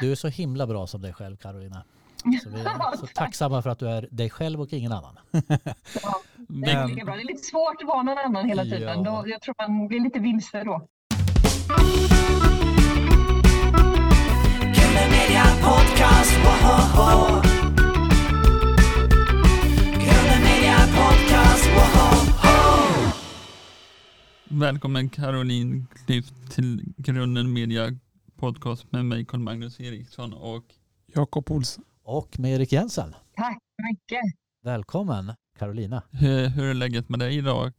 Du är så himla bra som dig själv Carolina. Så vi är så tacksamma för att du är dig själv och ingen annan. ja, det, är lika bra. det är lite svårt att vara någon annan hela tiden. Ja. Då, jag tror man blir lite vilse då. Välkommen Caroline Klyft till Grunden Media Podcast med mig Carl-Magnus Eriksson och Jakob Olsson. Och med Erik Jensen. Tack så mycket. Välkommen Carolina. Hur, hur är läget med dig idag?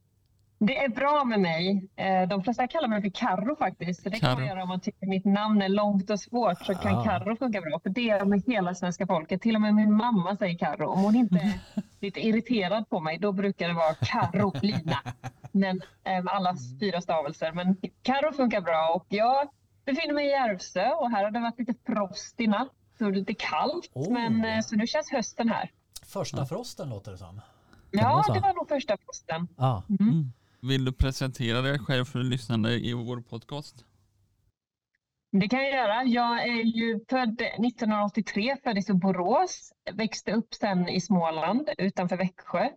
Det är bra med mig. Eh, de flesta kallar mig för Karro faktiskt. Så det Karro. kan man göra om man tycker mitt namn är långt och svårt så kan ah. Karro funka bra. För det är med hela svenska folket. Till och med min mamma säger Karro. Om hon inte är lite irriterad på mig då brukar det vara Karolina. Men eh, alla fyra stavelser. Men Karro funkar bra och jag befinner mig i Järvsö och här har det varit lite frost i natt. Så lite kallt oh. men eh, så nu känns hösten här. Första frosten låter det som. Ja, det var nog första frosten. Ah. Mm. Mm. Vill du presentera dig själv för lyssnande i vår podcast? Det kan jag göra. Jag är ju född 1983, föddes i Borås, växte upp sen i Småland utanför Växjö.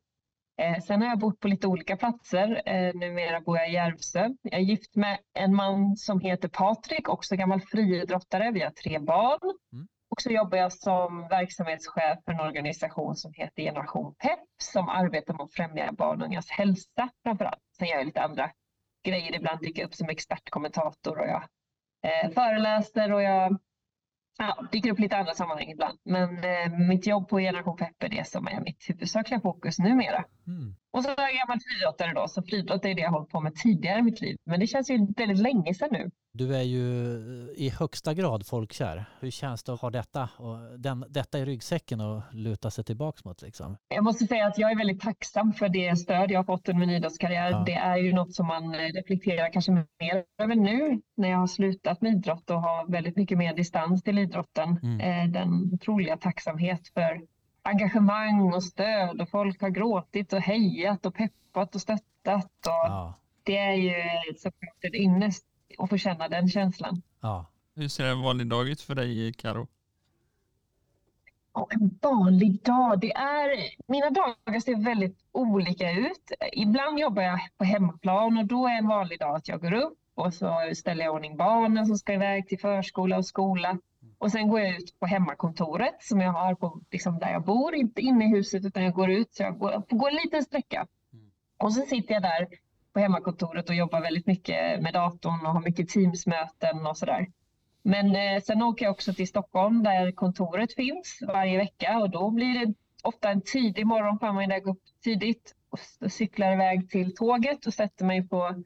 Eh, sen har jag bott på lite olika platser. Eh, numera bor jag i Järvsö. Jag är gift med en man som heter Patrik, också gammal friidrottare. Vi har tre barn. Mm. Och så jobbar jag som verksamhetschef för en organisation som heter Generation PEP som arbetar med att främja barn och ungas hälsa framför allt. Sen gör jag lite andra grejer. Ibland dyker jag upp som expertkommentator och jag eh, föreläser och jag ja, dyker upp lite andra sammanhang ibland. Men eh, mitt jobb på Generation Pepp är det som är mitt huvudsakliga fokus numera. Mm. Och så är jag gammal friidrottare då, så friidrott är det jag hållit på med tidigare i mitt liv. Men det känns ju väldigt länge sedan nu. Du är ju i högsta grad folkkär. Hur känns det att ha detta, och den, detta i ryggsäcken och luta sig tillbaks mot? Liksom? Jag måste säga att jag är väldigt tacksam för det stöd jag har fått under min idrottskarriär. Ja. Det är ju något som man reflekterar kanske mer över nu när jag har slutat med idrott och har väldigt mycket mer distans till idrotten. Mm. Eh, den otroliga tacksamhet för engagemang och stöd och folk har gråtit och hejat och peppat och stöttat. Och ja. Det är ju såklart en ynnest att få känna den känslan. Ja. Hur ser en vanlig dag ut för dig, Karo? en vanlig dag, det är... Mina dagar ser väldigt olika ut. Ibland jobbar jag på hemmaplan och då är en vanlig dag att jag går upp och så ställer jag ordning barnen som ska iväg till förskola och skola. Och sen går jag ut på hemmakontoret som jag har på, liksom där jag bor, inte inne i huset utan jag går ut så jag går, gå en liten sträcka. Mm. Och så sitter jag där på hemmakontoret och jobbar väldigt mycket med datorn och har mycket Teamsmöten och sådär. Men eh, sen åker jag också till Stockholm där kontoret finns varje vecka och då blir det ofta en tidig morgon på mig där jag går upp tidigt och cyklar iväg till tåget och sätter mig på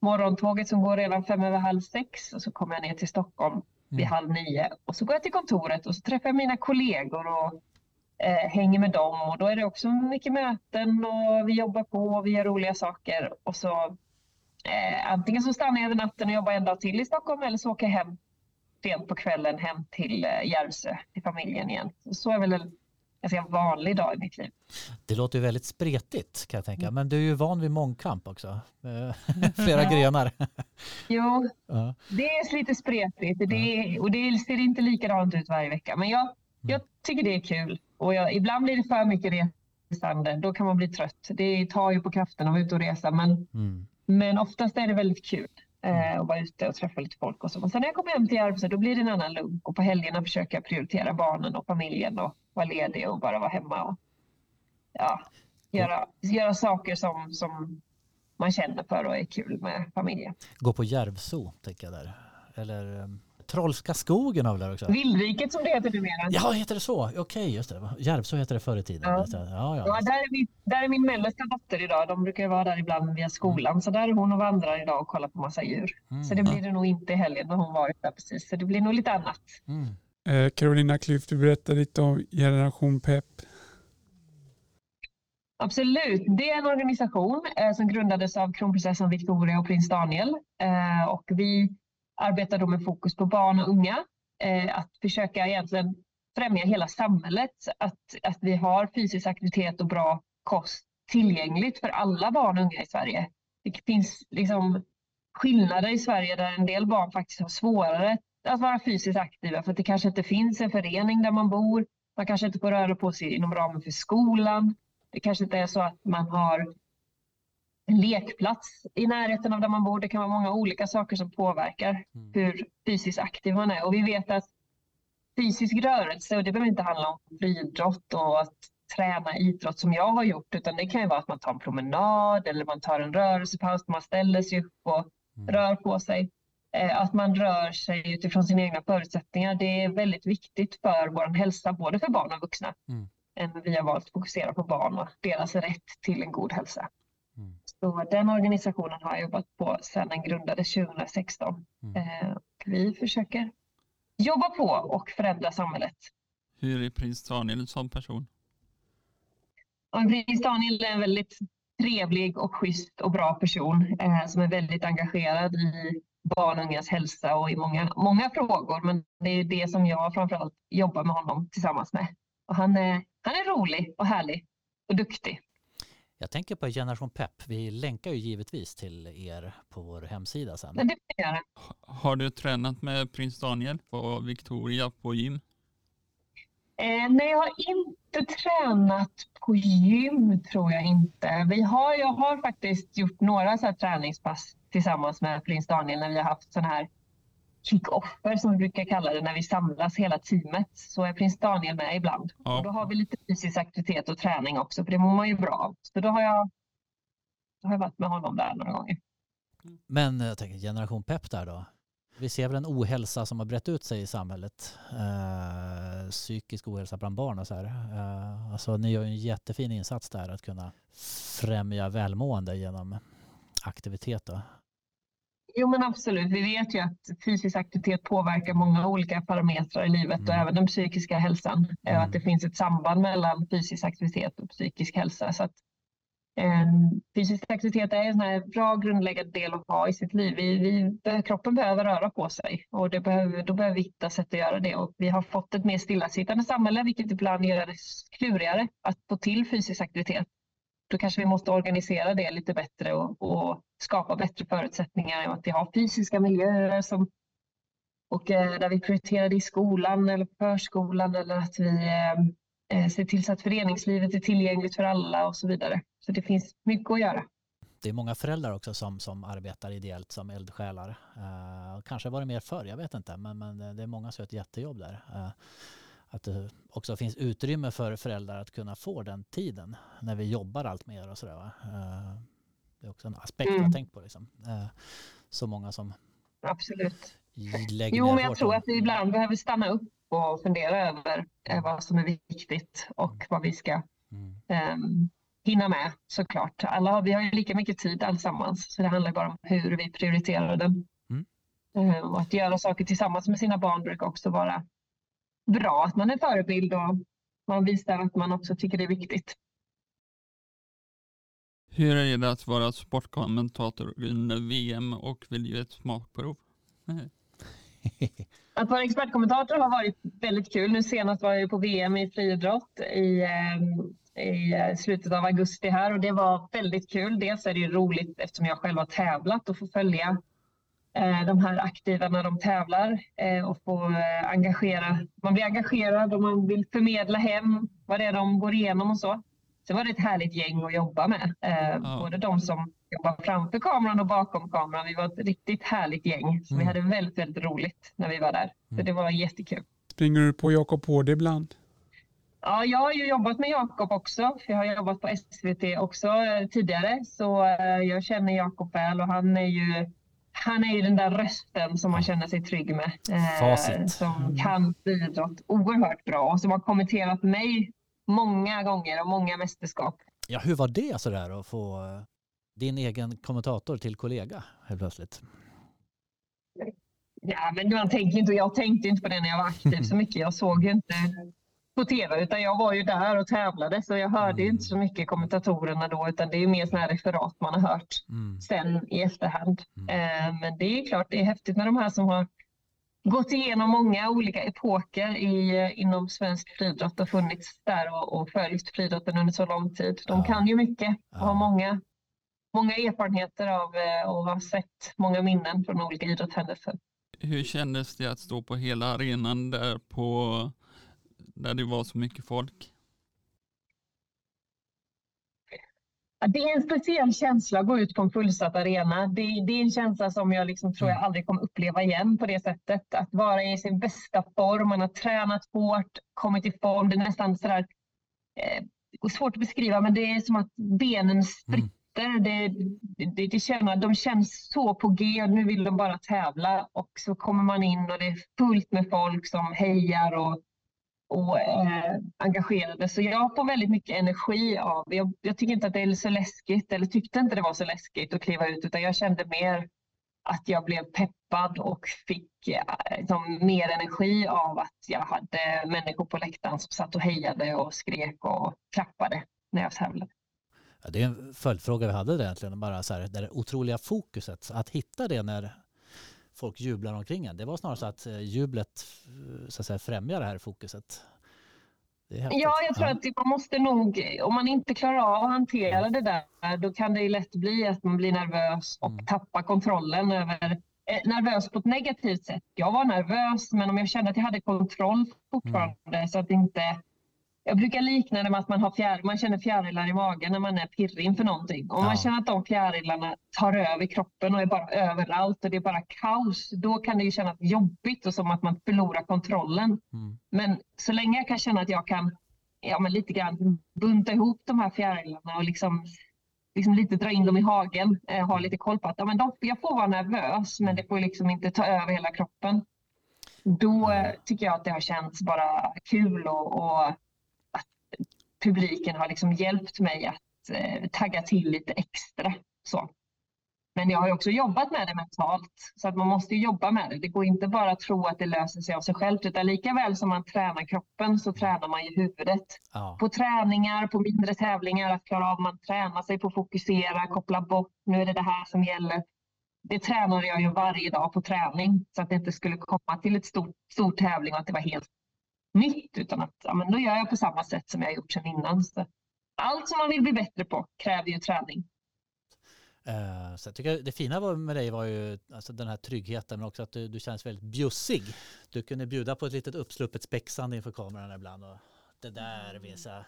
morgontåget som går redan fem över halv sex och så kommer jag ner till Stockholm vid mm. halv nio. Och så går jag till kontoret och så träffar jag mina kollegor och eh, hänger med dem. Och då är det också mycket möten och vi jobbar på och vi gör roliga saker. Och så eh, antingen så stannar jag över natten och jobbar en dag till i Stockholm eller så åker jag hem sent på kvällen hem till eh, Järvsö, till familjen igen. Så är väl ganska vanlig dag i mitt liv. Det låter ju väldigt spretigt kan jag tänka, men du är ju van vid mångkamp också. Eh, flera ja. grenar. Jo, ja. det är lite spretigt det är, och det ser inte likadant ut varje vecka. Men jag, mm. jag tycker det är kul och jag, ibland blir det för mycket resande. Då kan man bli trött. Det tar ju på kraften att vara ute och resa, men, mm. men oftast är det väldigt kul eh, och vara ute och träffa lite folk och så. Men sen när jag kommer hem till Järvsö då blir det en annan lugn och på helgerna försöker jag prioritera barnen och familjen och vara ledig och bara vara hemma och ja, göra, göra saker som, som man känner för och är kul med familjen. Gå på Järvso, tänker jag där. Eller um, Trollska skogen har vi där också. Vildriket som det heter numera. Ja, heter det så? Okej, okay, just det. Järvsö heter det förr i tiden. Ja. Ja, ja. ja där, är min, där är min mellersta dotter idag. De brukar vara där ibland via skolan. Mm. Så där är hon och vandrar idag och kollar på massa djur. Mm. Så det blir det nog inte i helgen när hon varit där precis. Så det blir nog lite annat. Mm. Eh, Carolina Klyft, du berättar lite om Generation PEP. Absolut. Det är en organisation eh, som grundades av kronprinsessan Victoria och prins Daniel. Eh, och vi arbetar då med fokus på barn och unga. Eh, att försöka egentligen främja hela samhället. Att, att vi har fysisk aktivitet och bra kost tillgängligt för alla barn och unga i Sverige. Det finns liksom skillnader i Sverige där en del barn faktiskt har svårare att vara fysiskt aktiva för att det kanske inte finns en förening där man bor. Man kanske inte får röra på sig inom ramen för skolan. Det kanske inte är så att man har en lekplats i närheten av där man bor. Det kan vara många olika saker som påverkar Mm. hur fysiskt aktiv man är. Och vi vet att fysisk rörelse, och det behöver inte handla om friidrott och att träna idrott som jag har gjort, utan det kan ju vara att man tar en promenad eller man tar en rörelsepaus, man ställer sig upp och Mm. rör på sig. Eh, Att man rör sig utifrån sina egna förutsättningar, det är väldigt viktigt för vår hälsa, både för barn och vuxna. Mm. Vi har valt att fokusera på barn och deras rätt till en god hälsa. Så den organisationen har jag jobbat på sedan den grundades 2016. Mm. Eh, Vi försöker jobba på och förändra samhället. Hur är prins Daniel som person? Och Prins Daniel är en väldigt trevlig och schysst och bra person eh, som är väldigt engagerad i barn och ungas hälsa och i många, många frågor. Men det är det som jag framförallt jobbar med honom tillsammans med. Och han, är, han är rolig och härlig och duktig. Jag tänker på Generation Pep. Vi länkar ju givetvis till er på vår hemsida sen. Det får jag Har du tränat med prins Daniel på Victoria på gym? Eh, nej, jag har inte tränat på gym tror jag inte. Vi har, jag har faktiskt gjort några så här träningspass tillsammans med prins Daniel när vi har haft sådana här kick-offer som vi brukar kalla det när vi samlas hela teamet. Så är prins Daniel med ibland. Ja. Och då har vi lite fysisk aktivitet och träning också för det mår man ju bra av. Så då har jag, då har jag varit med honom där några gånger. Men jag tänker Generation Pep där då. Vi ser väl en ohälsa som har brett ut sig i samhället. Eh, psykisk ohälsa bland barn och så här. Eh, alltså ni gör ju en jättefin insats där att kunna främja välmående genom aktivitet då. Jo men absolut, vi vet ju att fysisk aktivitet påverkar många olika parametrar i livet och Mm. även den psykiska hälsan. Eh, Mm. Att det finns ett samband mellan fysisk aktivitet och psykisk hälsa. Så att, eh, fysisk aktivitet är en här bra grundläggande del att ha i sitt liv. Vi, vi, kroppen behöver röra på sig och det behöver, då behöver vi hitta sätt att göra det. Och vi har fått ett mer stillasittande samhälle vilket ibland gör det klurigare att få till fysisk aktivitet då kanske vi måste organisera det lite bättre och, och skapa bättre förutsättningar genom att vi har fysiska miljöer som, och, eh, där vi prioriterar det i skolan eller förskolan eller att vi eh, eh, ser till så att föreningslivet är tillgängligt för alla och så vidare. Så det finns mycket att göra. Det är många föräldrar också som, som arbetar ideellt som eldsjälar. Eh, kanske var det mer förr, jag vet inte. Men, men det är många som gör ett jättejobb där. Eh, att det också finns utrymme för föräldrar att kunna få den tiden när vi jobbar allt mer och sådär. va. Eh, det är också en aspekt jag har Mm. tänkt på. Liksom. Eh, så många som Absolut. lägger Jo, men jag tror att vi ibland behöver stanna upp och fundera över eh, vad som är viktigt och vad vi ska Mm. um, hinna med såklart. Alla vi har ju lika mycket tid allesammans så det handlar bara om hur vi prioriterar den. Mm. Eh, och att göra saker tillsammans med sina barn brukar också vara bra. Att man är förebild och man visar att man också tycker det är viktigt. Hur är det att vara sportkommentator under VM och vill ge ett smakprov? Att vara expertkommentator har varit väldigt kul. Nu senast var jag på VM i friidrott i, eh, i slutet av augusti här och det var väldigt kul. Dels är det ju roligt eftersom jag själv har tävlat och får följa de här aktiva när de tävlar eh, och få eh, engagera. Man blir engagerad och man vill förmedla hem vad det är de går igenom och så. Sen var det ett härligt gäng att jobba med. Eh, Ja. Både de som jobbar framför kameran och bakom kameran. Vi var ett riktigt härligt gäng. Så vi Mm. hade väldigt, väldigt roligt när vi var där. Så Mm. det var jättekul. Springer du på Jakob Hård ibland? Ja, jag har ju jobbat med Jakob också. Jag har jobbat på SVT också eh, tidigare. Så eh, jag känner Jakob väl och han är ju han är ju den där rösten som man känner sig trygg med. eh. Som Mm. kan friidrott oerhört bra och som har kommenterat mig många gånger och många mästerskap. Ja, hur var det sådär att få eh, din egen kommentator till kollega helt plötsligt? Ja, men man tänker inte, jag tänkte inte på det när jag var aktiv så mycket. Jag såg ju inte på tv utan jag var ju där och tävlade så jag hörde Mm. inte så mycket kommentatorerna då utan det är ju mer sådana här referat man har hört Mm. sen i efterhand. Mm. Eh, Men det är klart, det är häftigt med de här som har gått igenom många olika epoker i, eh, inom svensk friidrott och funnits där och, och följt friidrotten under så lång tid. De Ja. kan ju mycket och Ja. har många, många erfarenheter av eh, och har sett många minnen från olika idrottshändelser. hur kändes det att stå på hela arenan där på där det var så mycket folk? Det är en speciell känsla att gå ut på en fullsatt arena. Det, det är en känsla som jag liksom tror jag Mm. aldrig kommer uppleva igen på det sättet. Att vara i sin bästa form, man har tränat hårt, kommit i form. Det är nästan sådär, eh, svårt att beskriva, men det är som att benen spritter. Det, det, det känner, de känns så på G och nu vill de bara tävla. Och så kommer man in och det är fullt med folk som hejar och och eh, engagerade. Så jag får väldigt mycket energi av, jag, jag tycker inte att det är så läskigt, eller tyckte inte det var så läskigt att kliva ut, utan jag kände mer att jag blev peppad och fick eh, liksom, mer energi av att jag hade människor på läktaren som satt och hejade och skrek och klappade när jag tävlade. Ja, det är en följdfråga vi hade där egentligen, bara så här, det otroliga fokuset. Att hitta det när folk jublar omkring en. Det var snarare så att eh, jublet eh, så att säga, främjar det här fokuset. Det. Ja, jag tror att man måste nog, om man inte klarar av att hantera det där, då kan det ju lätt bli att man blir nervös och Mm. tappar kontrollen över, eh, nervös på ett negativt sätt. Jag var nervös, men om jag kände att jag hade kontroll fortfarande så att inte jag brukar likna det med att man, har fjär, man känner fjärilar i magen när man är pirrig inför någonting. Om Ja. man känner att de fjärilarna tar över kroppen och är bara överallt och det är bara kaos, då kan det ju kännas jobbigt och som att man förlorar kontrollen. Mm. Men så länge jag kan känna att jag kan ja, men lite grann bunta ihop de här fjärilarna och liksom, liksom lite dra in dem i hagen, eh, ha lite koll på att ja, men de, jag får vara nervös men det får liksom inte ta över hela kroppen. Då eh, tycker jag att det har känts bara kul och, och publiken har liksom hjälpt mig att eh, tagga till lite extra. Så. Men jag har också jobbat med det mentalt, så att man måste jobba med det. Det går inte bara att tro att det löser sig av sig självt, utan lika väl som man tränar kroppen så tränar man ju huvudet. Ja. På träningar, på mindre tävlingar, att klara av, man tränar sig på att fokusera, koppla bort, nu är det det här som gäller. Det tränade jag ju varje dag på träning, så att det inte skulle komma till ett stort, stor tävling och att det var helt nytt, utan att ja, men då gör jag på samma sätt som jag har gjort sedan innan. Så allt som man vill bli bättre på kräver ju träning. Eh, Så jag tycker det fina med dig var ju alltså den här tryggheten men också att du, du känns väldigt bjussig. Du kunde bjuda på ett litet uppsluppet spexande inför kameran ibland och det där visa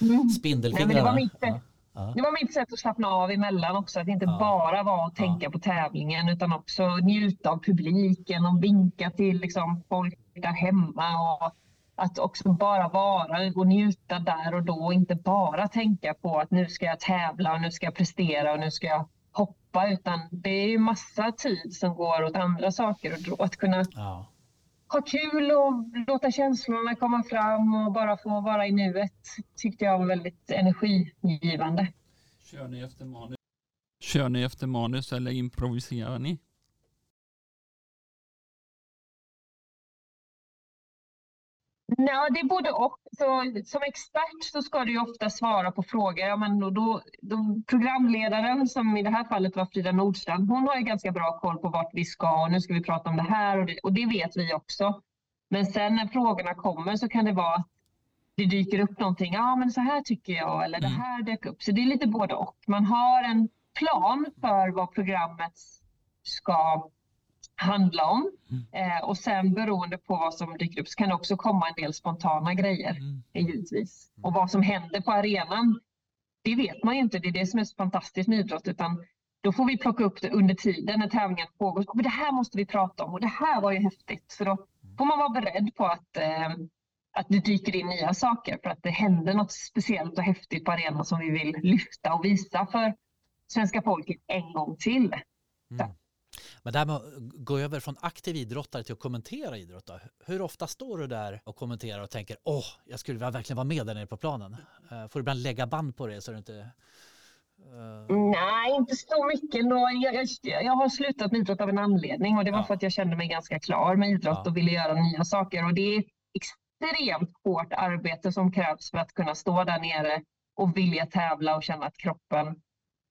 Mm. spindelfingrar. Nej, men det var va? mitt sätt. Ja. Ja. Det var mitt sätt att slappna av emellan också. Att inte Ja. bara vara och tänka på tävlingen utan också njuta av publiken och vinka till liksom, folk där hemma. Och att också bara vara och njuta där och då och inte bara tänka på att nu ska jag tävla och nu ska jag prestera och nu ska jag hoppa. Utan det är ju massa tid som går åt andra saker. Och då att kunna Ja. ha kul och låta känslorna komma fram och bara få vara i nuet tyckte jag var väldigt energigivande. Kör ni efter manus? Kör ni efter manus eller improviserar ni? Nej, det är både och. Så, som expert så ska du ju ofta svara på frågor. Ja, men då, då, programledaren, som i det här fallet var Frida Nordstrand, hon har ju ganska bra koll på vart vi ska och nu ska vi prata om det här och det, och det vet vi också. Men sen när frågorna kommer så kan det vara att det dyker upp någonting. Ja, men så här tycker jag eller det Mm. här dök upp. Så det är lite både och. Man har en plan för vad programmet ska handla om. Eh, och sen beroende på vad som dyker upp så kan det också komma en del spontana grejer Mm. givetvis. Och vad som händer på arenan, det vet man ju inte. Det är det som är så fantastiskt med idrott. Utan då får vi plocka upp det under tiden när tävlingen pågår. Men det här måste vi prata om och det här var ju häftigt. Så då får man vara beredd på att, eh, att det dyker in nya saker för att det händer något speciellt och häftigt på arenan som vi vill lyfta och visa för svenska folket en gång till. Mm. Men det här med att gå över från aktiv idrottare till att kommentera idrott då. Hur ofta står du där och kommenterar och tänker åh, jag skulle verkligen vara med där nere på planen? Eh, Får du ibland lägga band på det så du inte... eh, Nej, inte så mycket. ändå. Jag, jag, jag har slutat med idrott av en anledning och det var Ja. för att jag kände mig ganska klar med idrott Ja. och ville göra nya saker. Och det är extremt hårt arbete som krävs för att kunna stå där nere och vilja tävla och känna att kroppen...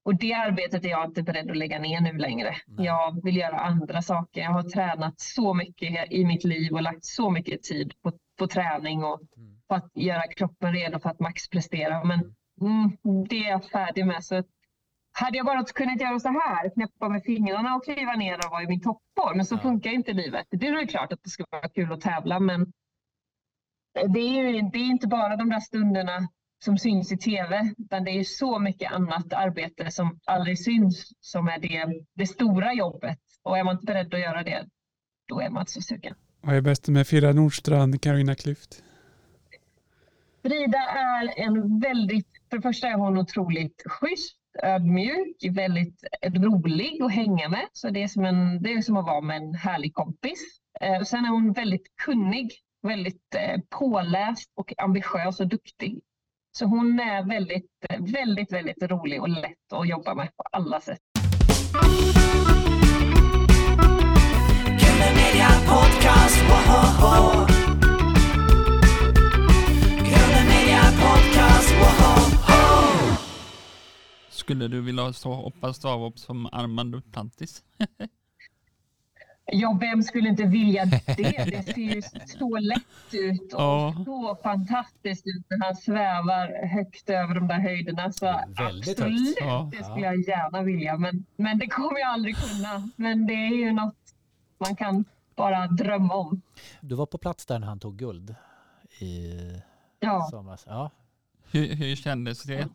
Och det arbetet är jag inte beredd att lägga ner nu längre. Nej. Jag vill göra andra saker. Jag har tränat så mycket i mitt liv och lagt så mycket tid på, på träning och Mm. på att göra kroppen redo för att maxprestera. Men mm, det är jag färdig med. Så hade jag bara kunnat göra så här, knäppa med fingrarna och kliva ner och vara i min toppform, men så Ja. funkar inte livet. Det är klart att det skulle vara kul att tävla, men det är ju det är inte bara de där stunderna som syns i tv, utan det är så mycket annat arbete som aldrig syns som är det, det stora jobbet. Och är man inte beredd att göra det, då är man inte så sugen. Vad är bäst med Frida Nordstrand, Carolina Klüft? Frida är en väldigt, för det första är hon otroligt schysst, ödmjuk, väldigt rolig att hänga med. Så det är som, en, det är som att vara med en härlig kompis. Eh, sen är hon väldigt kunnig, väldigt eh, påläst och ambitiös och duktig. Så hon är väldigt, väldigt, väldigt rolig och lätt att jobba med på alla sätt. Skulle du vilja stå hoppa stavhopp som Armand Duplantis? Ja, vem skulle inte vilja det? Det ser ju så lätt ut och Ja. så fantastiskt ut när han svävar högt över de där höjderna. Så Väldigt absolut, Ja. det skulle jag gärna vilja. Men, men det kommer jag aldrig kunna. Men det är ju något man kan bara drömma om. Du var på plats där när han tog guld i Ja. somras. Ja. Hur, hur kändes det att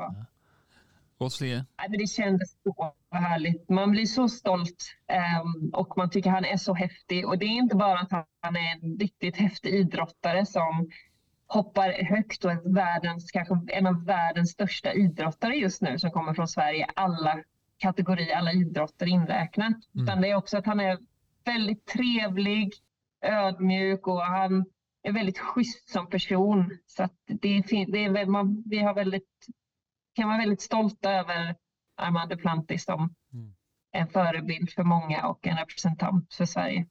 se? Nej, men det kändes så härligt. Man blir så stolt ehm, och man tycker han är så häftig. Och det är inte bara att han är en riktigt häftig idrottare som hoppar högt och är världens, kanske en av världens största idrottare just nu som kommer från Sverige. Alla kategorier, alla idrotter inräknat. Utan det är också att han är väldigt trevlig, ödmjuk och han är väldigt schysst som person. Så det är, det är, man, vi har väldigt kan vara väldigt stolta över Armand Duplantis som Mm. en förebild för många och en representant för Sverige.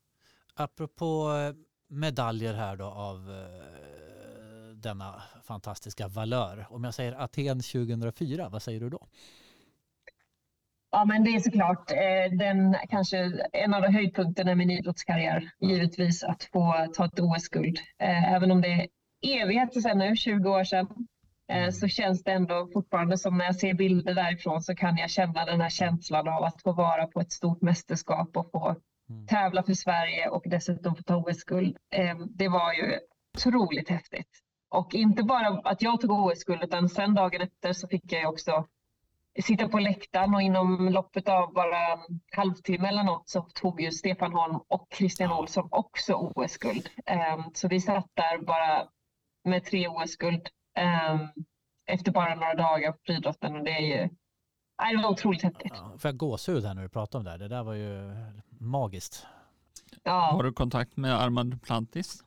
Apropå eh, medaljer här då av eh, denna fantastiska valör. Om jag säger Aten 2004, vad säger du då? Ja, men det är såklart eh, den, kanske en av de höjdpunkterna i min idrottskarriär. Givetvis att få ta ett OS-guld. Eh, även om det är evigheter sedan nu, 20 år sedan, så känns det ändå fortfarande som när jag ser bilder därifrån så kan jag känna den här känslan av att få vara på ett stort mästerskap och få Mm. tävla för Sverige och dessutom få ta OS-guld. Eh, det var ju otroligt häftigt. Och inte bara att jag tog OS-guld utan sen dagen efter så fick jag också sitta på läktaren och inom loppet av bara en halvtimme eller något så tog ju Stefan Holm och Christian Olsson också OS-guld. Eh, Så vi satt där bara med tre OS-guld eh, efter bara några dagar på friidrotten och det är ju nej, det var otroligt häftigt. Ja, får jag gåshud här när du pratar om det här? Det där var ju magiskt. Ja. Har du kontakt med Armand Duplantis?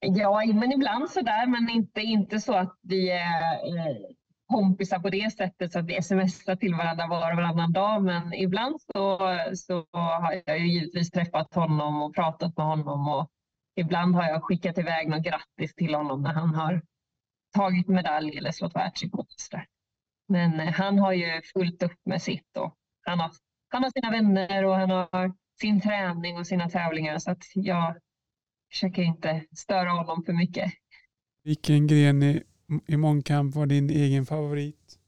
Ja, men ibland sådär, men inte, inte så att vi är eh, kompisar på det sättet så att vi smsar till varandra var och varannan dag. Men ibland så, så har jag ju givetvis träffat honom och pratat med honom och ibland har jag skickat iväg något grattis till honom när han har tagit medalj eller slått världsrekord. Men eh, han har ju fullt upp med sitt och han har, han har sina vänner och han har sin träning och sina tävlingar så att jag försöker inte störa honom för mycket. Vilken gren i, i mångkamp var din egen favorit?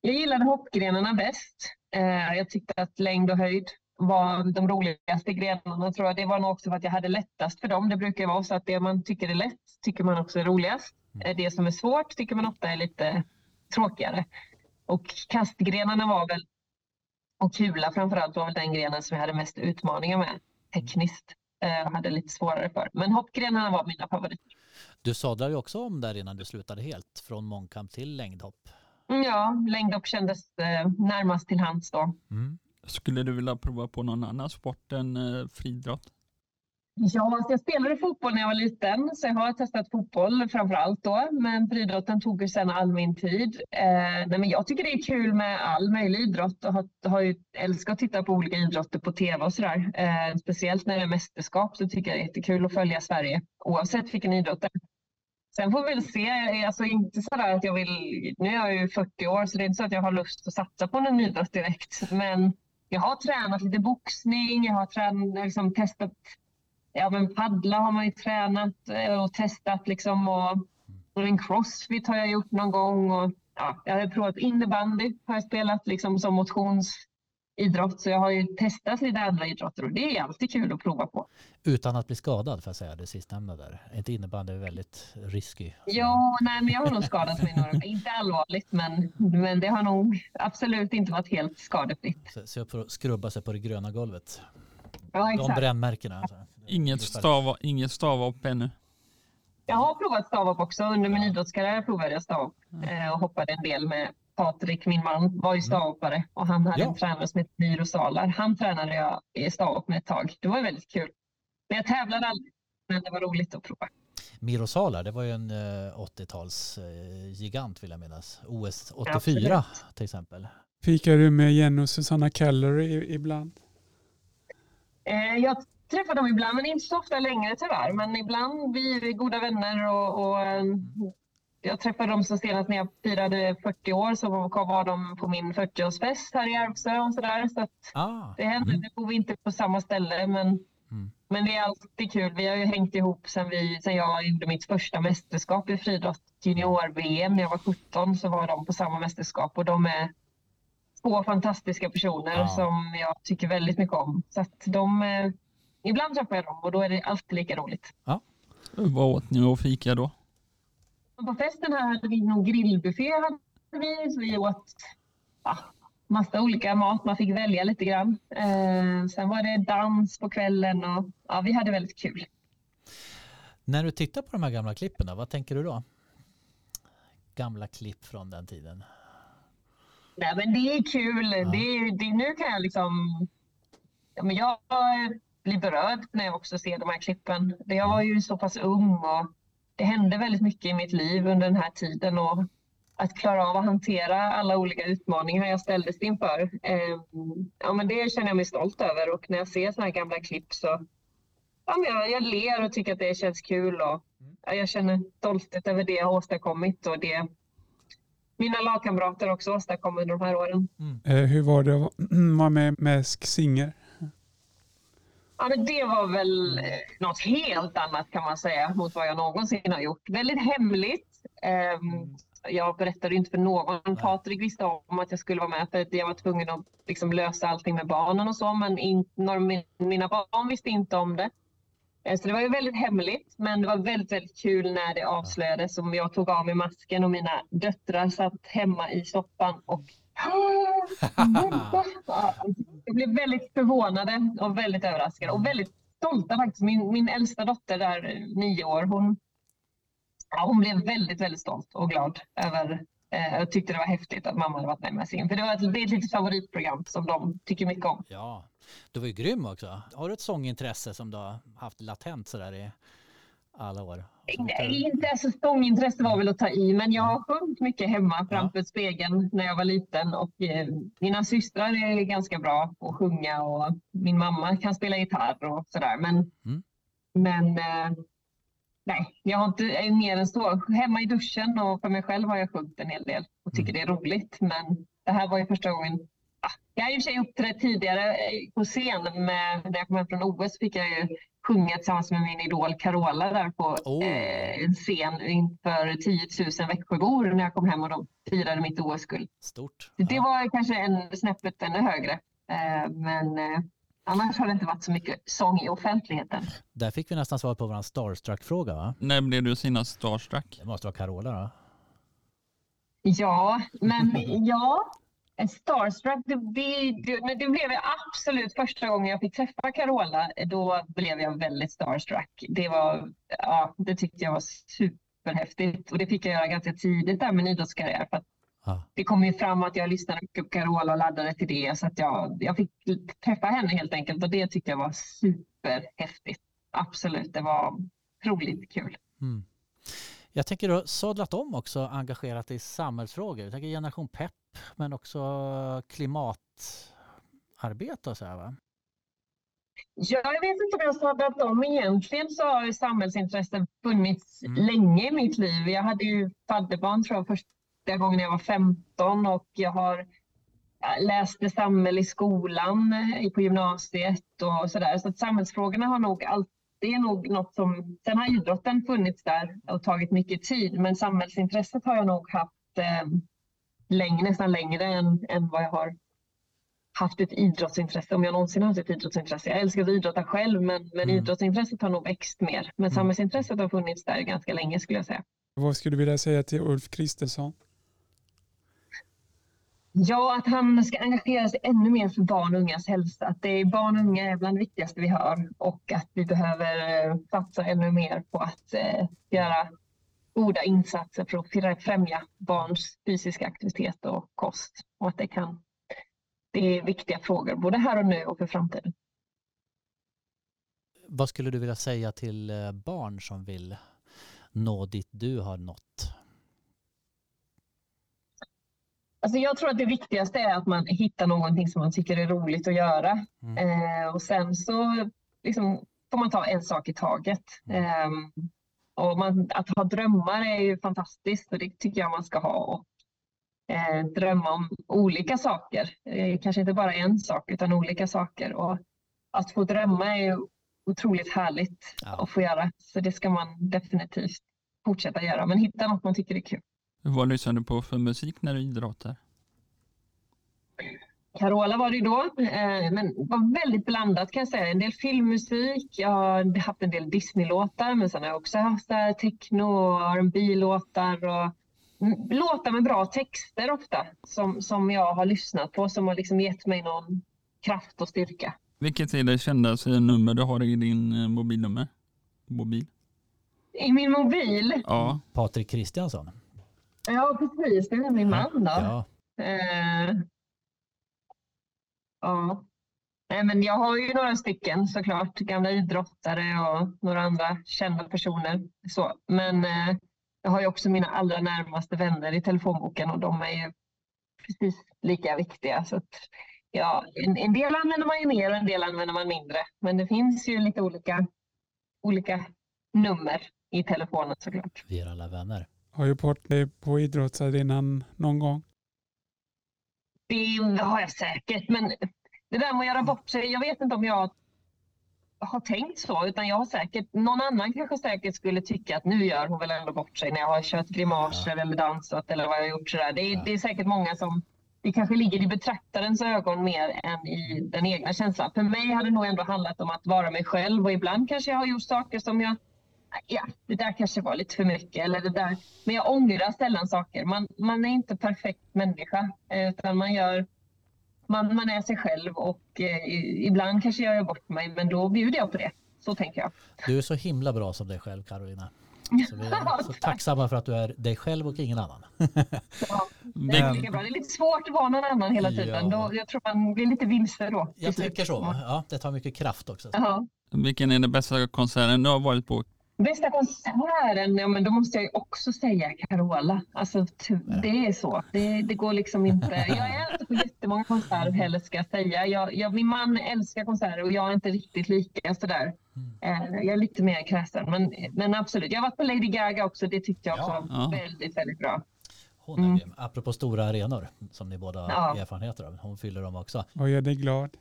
Jag gillade hoppgrenarna bäst. Eh, Jag tyckte att längd och höjd var de roligaste grenarna. Tror jag. Det var nog också för att jag hade lättast för dem. Det brukar ju vara så att det man tycker är lätt tycker man också är roligast. Eh, Det som är svårt tycker man ofta är lite tråkigare. Och kastgrenarna var väl, och kula framförallt var väl den grenen som jag hade mest utmaningar med tekniskt. eh, Och hade lite svårare för. Men hoppgrenarna var mina favoriter. Du sadlade ju också om där innan du slutade helt från mångkamp till längdhopp. Mm, Ja, längdhopp kändes eh, närmast till hands då. Skulle du vilja prova på någon annan sport än eh, friidrott? Ja, alltså jag spelade fotboll när jag var liten, så jag har testat fotboll framför allt då. Men friidrotten tog ju sen all min tid. Eh, nej, men jag tycker det är kul med all möjlig idrott och har, har ju älskat att titta på olika idrotter på tv och sådär. Eh, speciellt när det är mästerskap så tycker jag det är jättekul att följa Sverige oavsett vilken idrott det är. Sen får vi väl se, eh, alltså inte sådär att jag vill, nu är jag ju 40 år så det är inte så att jag har lust att satsa på någon idrott direkt. Men jag har tränat lite boxning, jag har tränat, liksom testat ja, men paddla har man ju tränat eh, och testat liksom och, och en crossfit har jag gjort någon gång och ja, jag har provat innebandy, har jag spelat liksom som motions motionsidrott. Så jag har ju testat lite andra idrotter och det är alltid kul att prova på. Utan att bli skadad för att säga det sistnämnda där. Är inte innebandy väldigt risky? Ja, nej, men jag har nog skadat mig några Inte allvarligt, men, men det har nog absolut inte varit helt skadefritt. Så, så upp för att skrubba sig på det gröna golvet. Ja, De exakt. brännmärkena. alltså. Inget stava, inget stavhopp ännu. Jag har provat stavhopp också. Under min idrottskarriär provade jag stavhopp eh, och hoppade en del med Patrik, min man, var ju stavhoppare och han hade Ja. en tränare som hette Miro Salar. Han tränade jag i stavhopp med ett tag. Det var väldigt kul. Men jag tävlade aldrig, men det var roligt att prova. Miro Salar, det var ju en eh, 80-tals eh, gigant vill jag minnas. OS 84 Absolut. till exempel. Fikar du med Jenny och Susanna Keller i- ibland? Eh, jag träffar dem ibland, men inte så ofta längre tyvärr. Men ibland vi är goda vänner och, och eh, jag träffade dem så senast när jag firade 40 år så var de på min 40-årsfest här i Järvsö och sådär. Så att Ah, det händer, Mm. nu bor vi inte på samma ställe men, Mm. men det är alltid kul. Vi har ju hängt ihop sen, vi, sen jag gjorde mitt första mästerskap i friidrott, junior-VM när jag var 17 så var de på samma mästerskap och de är två fantastiska personer Ja. som jag tycker väldigt mycket om. Så att de, ibland träffar jag dem och då är det alltid lika roligt. Vad åt ni och fika då? På festen här hade vi någon grillbuffé. Vi, så vi åt ja, massa olika mat. Man fick välja lite grann. Eh, sen var det dans på kvällen och ja, vi hade väldigt kul. när du tittar på de här gamla klippen, då, vad tänker du då? Gamla klipp från den tiden. Nej, men det är kul. Ja. Det, det, nu kan jag liksom... Ja, men jag blir berörd när jag också ser de här klippen. Jag var ju så pass ung och det hände väldigt mycket i mitt liv under den här tiden. Och att klara av att hantera alla olika utmaningar jag ställdes inför. Eh, ja, men det känner jag mig stolt över och när jag ser såna här gamla klipp så ja, men jag, jag ler och tycker att det känns kul. Och, ja, jag känner stolthet över det jag har åstadkommit och det mina lagkamrater också åstadkom under de här åren. Eh, hur var det att vara med Mäsk Singer? Ja, men det var väl eh, något helt annat kan man säga mot vad jag någonsin har gjort. Väldigt hemligt. Ehm, Jag berättade inte för någon. Patrik visste om att jag skulle vara med för att jag var tvungen att liksom lösa allting med barnen och så. Men in, mina barn visste inte om det. Eh, Så det var ju väldigt hemligt. Men det var väldigt, väldigt kul när det avslöjades. Om jag tog av mig masken och mina döttrar satt hemma i soffan och Ja, Jag blev väldigt förvånade och väldigt överraskade och väldigt stolta faktiskt. Min, min äldsta dotter där, nio år, hon, ja, hon blev väldigt, väldigt stolt och glad över eh, jag tyckte det var häftigt att mamma hade varit med med sin. För det, var ett, det är ett litet favoritprogram som de tycker mycket om. Ja, du var ju grym också. Har du ett sångintresse som du har haft latent sådär i alla år? Nej, inte alltså sångintresse var väl att ta i, men jag har sjungit mycket hemma framför spegeln när jag var liten och eh, mina systrar är ganska bra på att sjunga och min mamma kan spela gitarr och sådär. Men, Mm. men eh, nej, jag har inte mer än så. Hemma i duschen och för mig själv har jag sjungit en hel del och tycker det är roligt. Men det här var ju första gången Ah, Jag har i och för sig uppträtt tidigare eh, på scen. Med, när jag kom hem från OS fick jag ju sjunga tillsammans med min idol Carola där på Oh. eh, en scen inför 10 000 Växjöbor när jag kom hem och de firade mitt OS-guld. Stort. Det Ja. var kanske en snäppet ännu högre. Eh, men annars har det inte varit så mycket sång i offentligheten. Där fick vi nästan svar på vår Starstruck-fråga va? När blev du senast starstruck? Det måste vara Carola då. Ja, men ja. En starstruck, det, det, det, men det blev jag absolut första gången jag fick träffa Carola. Då blev jag väldigt starstruck. Det, var, ja, det tyckte jag var superhäftigt och det fick jag göra ganska tidigt där med min idrottskarriär. För att. Det kom ju fram att jag lyssnade på Carola och laddade till det så att jag, jag fick träffa henne helt enkelt och det tyckte jag var superhäftigt. Absolut, det var otroligt kul. Mm. Jag tänker du har sadlat om också engagerat dig i samhällsfrågor. Jag tänker generation pepp men också klimatarbete och så här va? Ja, jag vet inte om jag har sadlat om. Egentligen så har ju samhällsintresse funnits Mm. länge i mitt liv. Jag hade ju fadderbarn tror jag första gången jag var 15 och jag har jag läste samhälle i skolan eh, på gymnasiet och sådär. Så att samhällsfrågorna har nog alltid det är nog något som, sen har idrotten funnits där och tagit mycket tid, men samhällsintresset har jag nog haft eh, längre, nästan längre än, än vad jag har haft ett idrottsintresse, om jag någonsin har haft ett idrottsintresse. Jag älskar att idrotta själv, men, men Mm. idrottsintresset har nog växt mer. Men samhällsintresset har funnits där ganska länge skulle jag säga. Vad skulle du vilja säga till Ulf Kristersson? Ja, att han ska engagera sig ännu mer för barn och ungas hälsa. Att det är barn och unga är bland det viktigaste vi har och att vi behöver eh, satsa ännu mer på att eh, göra goda insatser för att främja barns fysiska aktivitet och kost. Och att det kan det är viktiga frågor, både här och nu och för framtiden. Vad skulle du vilja säga till eh, barn som vill nå dit du har nått? Alltså jag tror att det viktigaste är att man hittar någonting som man tycker är roligt att göra. Mm. Eh, och sen så liksom, får man ta en sak i taget. Eh, och man, att ha drömmar är ju fantastiskt och det tycker jag man ska ha. Och, eh, drömma om olika saker. Kanske inte bara en sak utan olika saker. Och att få drömma är ju otroligt härligt Ja. att få göra. Så det ska man definitivt fortsätta göra. Men hitta något man tycker är kul. Vad lyssnar du på för musik när du idrottar? Carola var det ju då, eh, men var väldigt blandat kan jag säga. En del filmmusik, jag har haft en del Disney-låtar, men sen har jag också haft så här techno och R&B-låtar och mm, låtar med bra texter ofta som, som jag har lyssnat på som har liksom gett mig någon kraft och styrka. Vilket är det kändaste nummer du har i din eh, mobilnummer? Mobil? I min mobil, Ja. Patrik Kristiansson? Ja precis, det är min man då. Ja. Eh, ja. Nej, men jag har ju några stycken såklart, gamla idrottare och några andra kända personer. Så. Men eh, jag har ju också mina allra närmaste vänner i telefonboken och de är ju precis lika viktiga. Så att, ja, en, en del använder man ju mer och en del använder man mindre. Men det finns ju lite olika, olika nummer i telefonen såklart. Vi är alla vänner. Har ju bort dig på idrottsarenan någon gång? Det har jag säkert, men det där med att göra bort sig, jag vet inte om jag har tänkt så, utan jag har säkert, någon annan kanske säkert skulle tycka att nu gör hon väl ändå bort sig när jag har kört grimaser eller dansat eller vad jag har gjort sådär. Det är, Ja. det är säkert många som, det kanske ligger i betraktarens ögon mer än i den egna känslan. För mig har det nog ändå handlat om att vara mig själv och ibland kanske jag har gjort saker som jag Ja, det där kanske var lite för mycket. Eller det där. Men jag ångrar sällan saker. Man, man är inte perfekt människa. eh, Utan man, gör, man, man är sig själv och eh, ibland kanske jag gör bort mig. Men då bjuder jag på det. Så tänker jag. Du är så himla bra som dig själv Carolina. Så vi är så Tack. tacksamma för att du är dig själv och ingen annan. Ja, det är lika bra. Det är lite svårt att vara någon annan hela tiden. Ja. Då, jag tror man blir lite vilse då. Jag tycker så. Ja, det tar mycket kraft också. Ja. Vilken är den bästa konserten du har varit på? Bästa konserten, ja men då måste jag ju också säga Carola. Alltså det är så. Det, det går liksom inte. Jag är inte på jättemånga konserter heller ska jag säga. Jag, jag, min man älskar konserter och jag är inte riktigt lika sådär. Eh, jag är lite mer kräsen. Men, men absolut. Jag har varit på Lady Gaga också. Det tyckte jag också Ja. var Ja. väldigt, väldigt bra. Hon är Mm. grym. Apropå stora arenor som ni båda har Ja. erfarenheter av. Hon fyller dem också. Vad gör dig glad?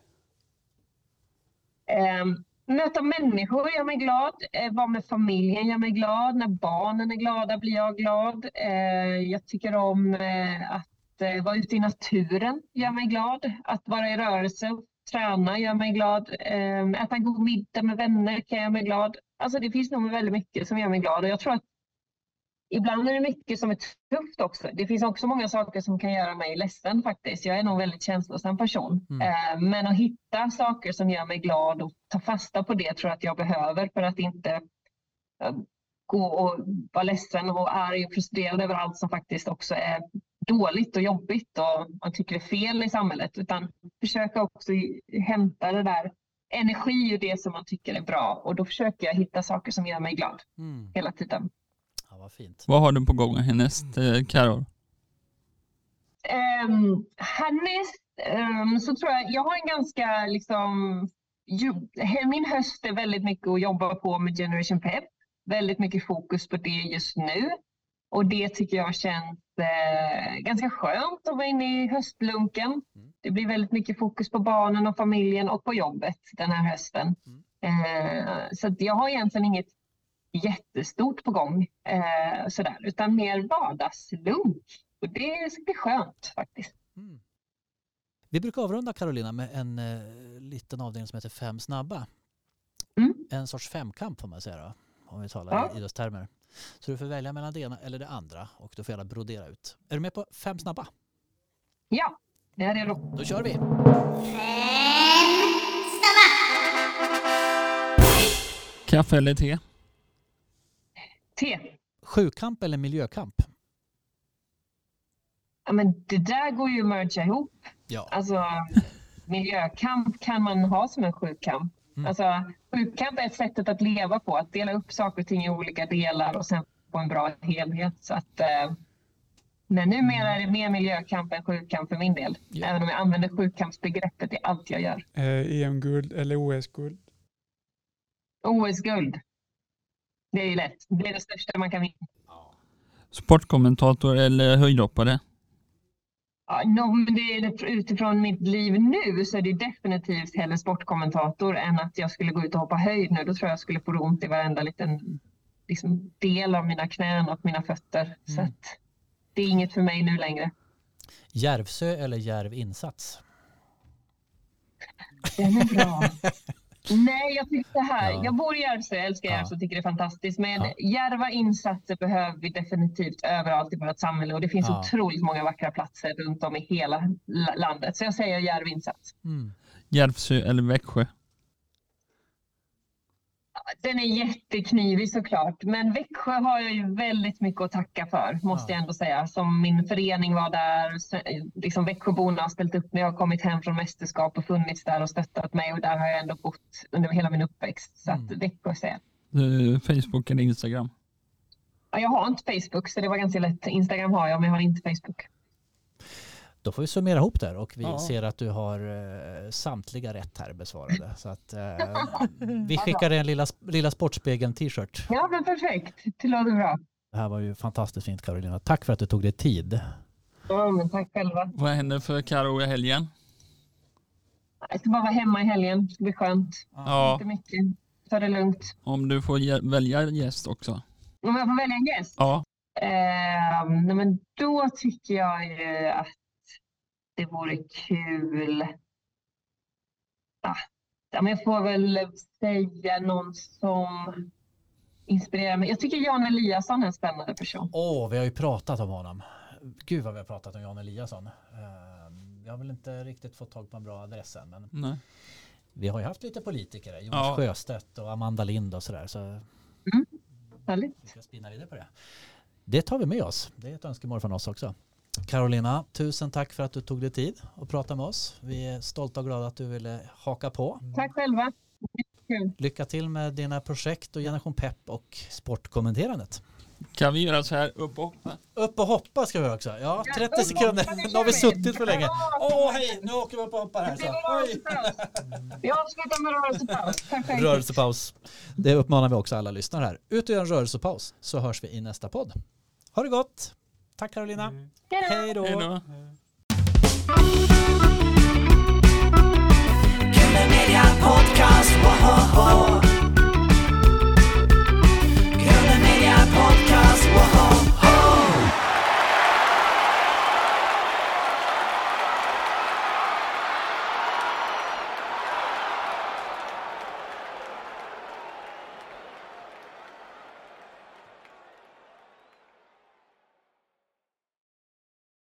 Eh, möta människor gör mig glad. Eh, vara med familjen gör mig glad. När barnen är glada blir jag glad. Eh, jag tycker om eh, att eh, vara ute i naturen gör mig glad. Att vara i rörelse och träna gör mig glad. Eh, äta en god middag med vänner kan göra mig glad. Alltså det finns nog väldigt mycket som gör mig glad och jag tror att Ibland är det mycket som är tufft också. Det finns också många saker som kan göra mig ledsen faktiskt. Jag är nog en väldigt känslosam person. Mm. Eh, Men att hitta saker som gör mig glad och ta fasta på det tror jag att jag behöver för att inte eh, gå och vara ledsen och arg och frustrerad över allt som faktiskt också är dåligt och jobbigt och man tycker är fel i samhället. Utan försöka också hämta det där energi ur det som man tycker är bra och då försöker jag hitta saker som gör mig glad Mm. hela tiden. Vad fint. Vad har du på gång härnäst, eh, Carol? Um, härnäst ehm, så tror jag, jag har en ganska liksom, ju, min höst är väldigt mycket att jobba på med Generation Pep. Väldigt mycket fokus på det just nu. Och det tycker jag känns eh, ganska skönt att vara inne i höstlunken. Det blir väldigt mycket fokus på barnen och familjen och på jobbet den här hösten. Eh, så att jag har egentligen inget jättestort på gång, eh, sådär, utan mer vardagslunk Och det ska bli skönt faktiskt. Mm. Vi brukar avrunda Carolina med en eh, liten avdelning som heter Fem snabba. Mm. En sorts femkamp får man säga då, om vi talar Ja. i idrottstermer. Så du får välja mellan det ena eller det andra och du får gärna brodera ut. Är du med på Fem snabba? Ja, det är redo. Då kör vi! Kaffe eller te? Te. Sjukamp eller miljökamp? Ja, men det där går ju att mergea ihop. Ja. Alltså, miljökamp kan man ha som en sjukkamp. Mm. Alltså, sjukkamp är ett sätt att leva på, att dela upp saker och ting i olika delar och sen få en bra helhet. Så att, eh, men numera är det mer miljökamp än sjukkamp för min del. Ja. Även om jag använder sjukkampsbegreppet i allt jag gör. Eh, EM-guld eller OS-guld? OS-guld. Det är ju lätt. Det är det största man kan vinna. Sportkommentator eller höjdhoppare? Ja, no, men det är utifrån mitt liv nu så är det definitivt hellre sportkommentator än att jag skulle gå ut och hoppa höjd nu. Då tror jag jag skulle få ont i varenda liten liksom, del av mina knän och mina fötter. Så Mm. att det är inget för mig nu längre. Järvsö eller Järv insats? Den är bra. Nej, jag tycker så här. Ja. Jag bor i Järvsö, jag älskar. Järvsö och tycker det är fantastiskt. Men Ja. järva insatser behöver vi definitivt överallt i vårt samhälle och det finns Ja. otroligt många vackra platser runt om i hela la- landet. Så jag säger järv insats. Mm. Järvsö eller Växjö? Den är jätteknivig såklart, men Växjö har jag ju väldigt mycket att tacka för, måste Ja. jag ändå säga. Som min förening var där, liksom Växjöborna har ställt upp när jag har kommit hem från mästerskap och funnits där och stöttat mig och där har jag ändå bott under hela min uppväxt. Så att Mm. Växjö säger Eh, Facebook eller Instagram? ja, Jag har inte Facebook så det var ganska lätt. Instagram har jag men jag har inte Facebook. Då får vi summera ihop där och vi Ja. ser att du har eh, samtliga rätt här besvarade. Så att, eh, vi skickar dig en lilla, lilla Sportspegeln t-shirt. Ja men perfekt, det låter bra. Det här var ju fantastiskt fint Carolina. Tack för att du tog dig tid. Ja, men tack själva. Vad händer för Karo i helgen? Jag ska bara vara hemma i helgen, det ska bli skönt. Ja, Inte mycket, ta det lugnt. om du får välja gäst också. Om jag får välja en gäst? Ja, Eh, nej, men då tycker jag ju att det vore kul. Ja, men jag får väl säga någon som inspirerar mig. Jag tycker Jan Eliasson är en spännande person. Åh, vi har ju pratat om honom. Gud vad vi har pratat om Jan Eliasson. Eh, Jag har väl inte riktigt fått tag på en bra adress än, men nej. vi har ju haft lite politiker. Jonas Ja. Sjöstedt och Amanda Lind och sådär. Så Härligt. vi ska spinna vidare på det. Det tar vi med oss. Det är ett önskemål från oss också. Carolina, tusen tack för att du tog dig tid att prata med oss. Vi är stolta och glada att du ville haka på. Tack själva. Lycka till med dina projekt och Generation Pepp och sportkommenterandet. Kan vi göra så här upp och hoppa? Upp och hoppa ska vi också. Ja, Ja, 30 upp och sekunder. Nu har vi suttit för länge. Åh, hej! Nu åker vi upp och hoppar här. Så. Oj. Vi avslutar med rörelsepaus. Rörelsepaus. Det uppmanar vi också alla lyssnare här. Ut och gör en rörelsepaus så hörs vi i nästa podd. Ha det gott! Tack Carolina. Mm. Hej då. Hej då. Podcast,